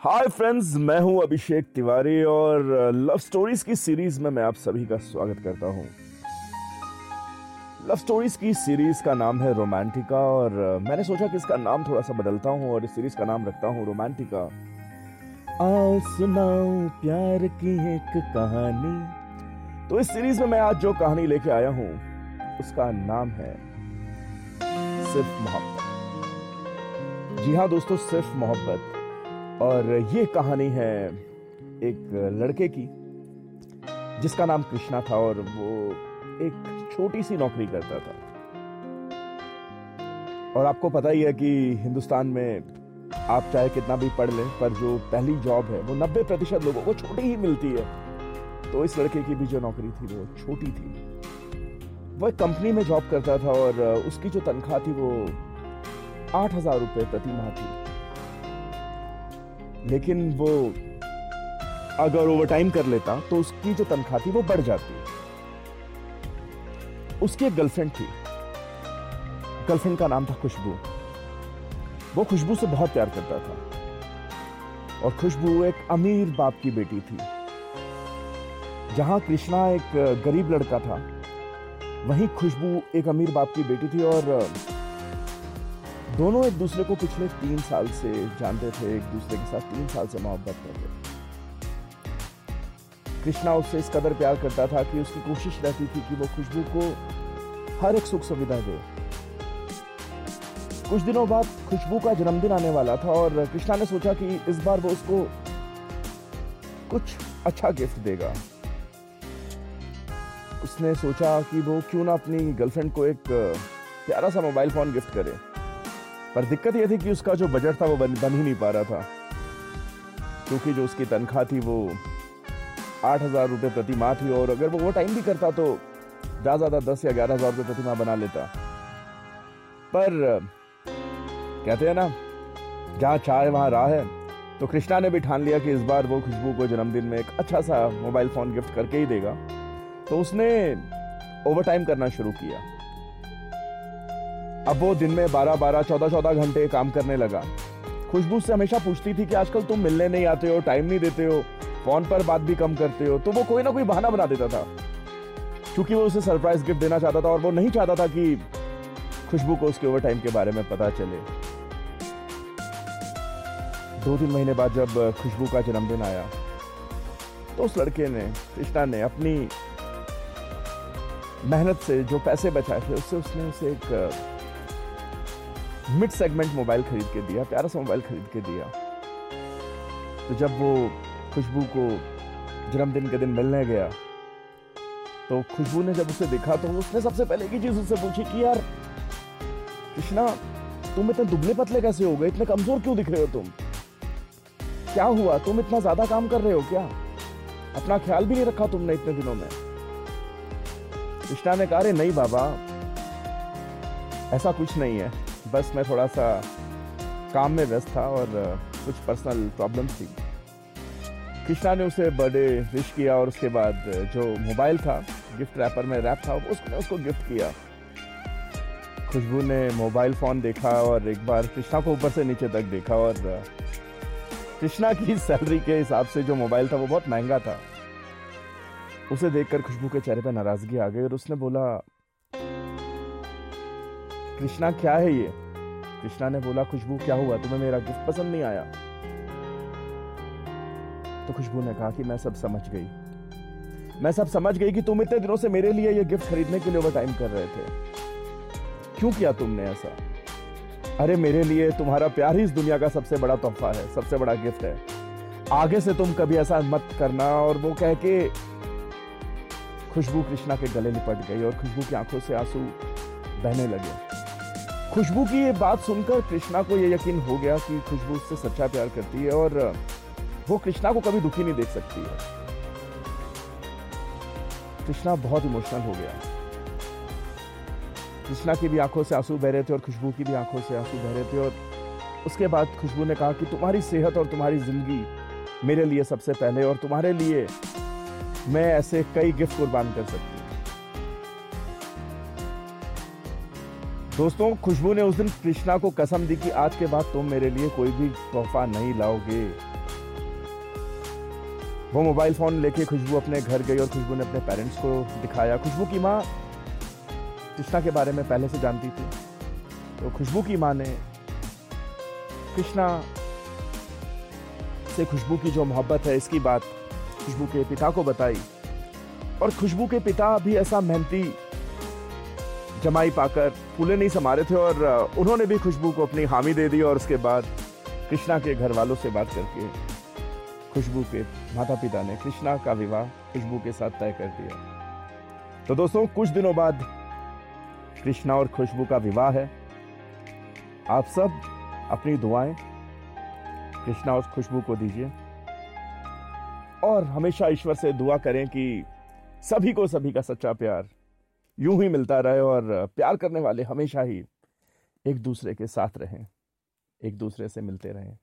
Hi friends मैं हूँ अभिषेक तिवारी और लव स्टोरीज की सीरीज़ में मैं आप सभी का स्वागत करता हूँ। लव स्टोरीज की सीरीज़ का नाम है रोमांटिका और मैंने सोचा कि इसका नाम थोड़ा सा बदलता हूँ और इस सीरीज़ का नाम रखता हूँ रोमांटिका आओ सुनाओ प्यार की एक कहानी। तो इस सीरीज़ में मैं आज जो कहानी लेके आया हूँ, उसका नाम है सिर्फ़ मोहब्बत। जी हाँ दोस्तों, सिर्फ़ मोहब्बत। और ये कहानी है एक लड़के की, जिसका नाम कृष्णा था और वो एक छोटी सी नौकरी करता था। और आपको पता ही है कि हिंदुस्तान में आप चाहे कितना भी पढ़ लें, पर जो पहली जॉब है, वो 90 प्रतिशत लोगों को छोटी ही मिलती है। तो इस लड़के की भी जो नौकरी थी, वो छोटी थी। वो एक कंपनी में जॉब करता था और उसकी जो तनख्वाह थी, वो आठ हज़ार रुपये प्रति माह थी। लेकिन वो अगर ओवर टाइम कर लेता तो उसकी जो तनख्वाह थी वो बढ़ जाती। उसकी एक गर्लफ्रेंड थी। गर्लफ्रेंड का नाम था खुशबू। वो खुशबू से बहुत प्यार करता था। और खुशबू एक अमीर बाप की बेटी थी। जहाँ कृष्णा एक गरीब लड़का था, वहीं खुशबू एक अमीर बाप की बेटी थी और दोनों एक दूसरे को पिछले तीन साल से जानते थे, एक दूसरे के साथ तीन साल से मोहब्बत करते कृष्णा उससे इस कदर प्यार करता था कि उसकी कोशिश रहती थी कि वो खुशबू को हर एक सुख सुविधा दे। कुछ दिनों बाद खुशबू का जन्मदिन आने वाला था और कृष्णा ने सोचा कि इस बार वो उसको कुछ अच्छा गिफ्ट देगा। उसने सोचा कि वो क्यों ना अपनी गर्लफ्रेंड को एक प्यारा सा मोबाइल फ़ोन गिफ्ट करे। पर दिक्कत यह थी कि उसका जो बजट था वो बन, बन ही नहीं पा रहा था। क्योंकि जो उसकी तनख्वाह थी वो आठ हज़ार रुपये प्रति माह थी और अगर वो वो टाइम भी करता तो ज़्यादा ज़्यादा दस या ग्यारह हज़ार रुपये प्रति माह बना लेता। पर कहते हैं ना जहाँ चाय वहाँ राह है तो कृष्णा ने भी ठान लिया कि इस बार वो खुशबू को जन्मदिन में एक अच्छा सा मोबाइल फ़ोन गिफ्ट करके ही देगा। तो उसने ओवर टाइम करना शुरू किया। अब वो दिन में बारह बारह, चौदह चौदह घंटे काम करने लगा। खुशबू से हमेशा पूछती थी कि आजकल तुम मिलने नहीं आते हो टाइम नहीं देते हो, फ़ोन पर बात भी कम करते हो तो वो कोई ना कोई बहाना बना देता था। क्योंकि वो उसे सरप्राइज़ गिफ्ट देना चाहता था और वो नहीं चाहता था कि खुशबू को उसके ओवर टाइम के बारे में पता चले। दो तीन महीने बाद जब खुशबू का जन्मदिन आया तो उस लड़के ने कृष्णा ने अपनी मेहनत से जो पैसे बचाए थे, उससे उसने उसे एक मिड सेगमेंट मोबाइल खरीद के दिया, प्यारा सा मोबाइल खरीद के दिया। तो जब वो खुशबू को जन्मदिन के दिन मिलने गया तो खुशबू ने जब उसे देखा तो उसने सबसे पहले की चीज़ उससे पूछी कि यार, कृष्णा, तुम इतने दुबले पतले कैसे हो गए? इतने कमज़ोर क्यों दिख रहे हो तुम? क्या हुआ? तुम इतना ज़्यादा काम कर रहे हो क्या? अपना ख्याल भी नहीं रखा तुमने इतने दिनों में। कृष्णा ने कहा नहीं बाबा, ऐसा कुछ नहीं है। बस मैं थोड़ा सा काम में व्यस्त था और कुछ पर्सनल प्रॉब्लम थी। कृष्णा ने उसे बर्थडे विश किया और उसके बाद जो मोबाइल था गिफ्ट रैपर में रैप था उसने उसको गिफ्ट किया। खुशबू ने मोबाइल फ़ोन देखा और एक बार कृष्णा को ऊपर से नीचे तक देखा और कृष्णा की सैलरी के हिसाब से जो मोबाइल था वो बहुत महँगा था। उसे देखकर खुशबू के चेहरे पर नाराज़गी आ गई और उसने बोला कृष्णा, क्या है ये? कृष्णा ने बोला, खुशबू, क्या हुआ? तुम्हें मेरा गिफ्ट पसंद नहीं आया? तो खुशबू ने कहा कि, मैं सब समझ गई। मैं सब समझ गई कि तुम इतने दिनों से मेरे लिए ये गिफ्ट खरीदने के लिए ओवर टाइम कर रहे थे। क्यों किया तुमने ऐसा? अरे, मेरे लिए तुम्हारा प्यार ही इस दुनिया का सबसे बड़ा तोहफा है, सबसे बड़ा गिफ्ट है। आगे से तुम कभी ऐसा मत करना। और वो कह के खुशबू कृष्णा के गले लिपट गई और खुशबू की आँखों से आँसू बहने लगे। खुशबू की ये बात सुनकर कृष्णा को ये यकीन हो गया कि खुशबू उससे सच्चा प्यार करती है और वो कृष्णा को कभी दुखी नहीं देख सकती है। कृष्णा बहुत इमोशनल हो गया। कृष्णा की भी आँखों से आँसू बह रहे थे और खुशबू की भी आँखों से आँसू बह रहे थे और उसके बाद खुशबू ने कहा कि तुम्हारी सेहत और तुम्हारी ज़िंदगी मेरे लिए सबसे पहले और तुम्हारे लिए मैं ऐसे कई गिफ्ट कुर्बान कर सकती दोस्तों, खुशबू ने उस दिन कृष्णा को कसम दी कि आज के बाद तुम मेरे लिए कोई भी तोहफा नहीं लाओगे। वो मोबाइल फ़ोन लेके खुशबू अपने घर गई और खुशबू ने अपने पेरेंट्स को दिखाया। खुशबू की माँ कृष्णा के बारे में पहले से जानती थी। तो खुशबू की माँ ने कृष्णा से खुशबू की जो मोहब्बत है, इसकी बात खुशबू के पिता को बताई। और खुशबू के पिता भी ऐसा मेहनती जमाई पाकर फूले नहीं समारे थे और उन्होंने भी खुशबू को अपनी हामी दे दी और उसके बाद कृष्णा के घर वालों से बात करके खुशबू के माता पिता ने कृष्णा का विवाह खुशबू के साथ तय कर दिया। तो दोस्तों, कुछ दिनों बाद कृष्णा और खुशबू का विवाह है। आप सब अपनी दुआएँ कृष्णा और खुशबू को दीजिए। और हमेशा ईश्वर से दुआ करें कि सभी को सभी का सच्चा प्यार यूँ ही मिलता रहे और प्यार करने वाले हमेशा ही एक दूसरे के साथ रहें, एक दूसरे से मिलते रहें।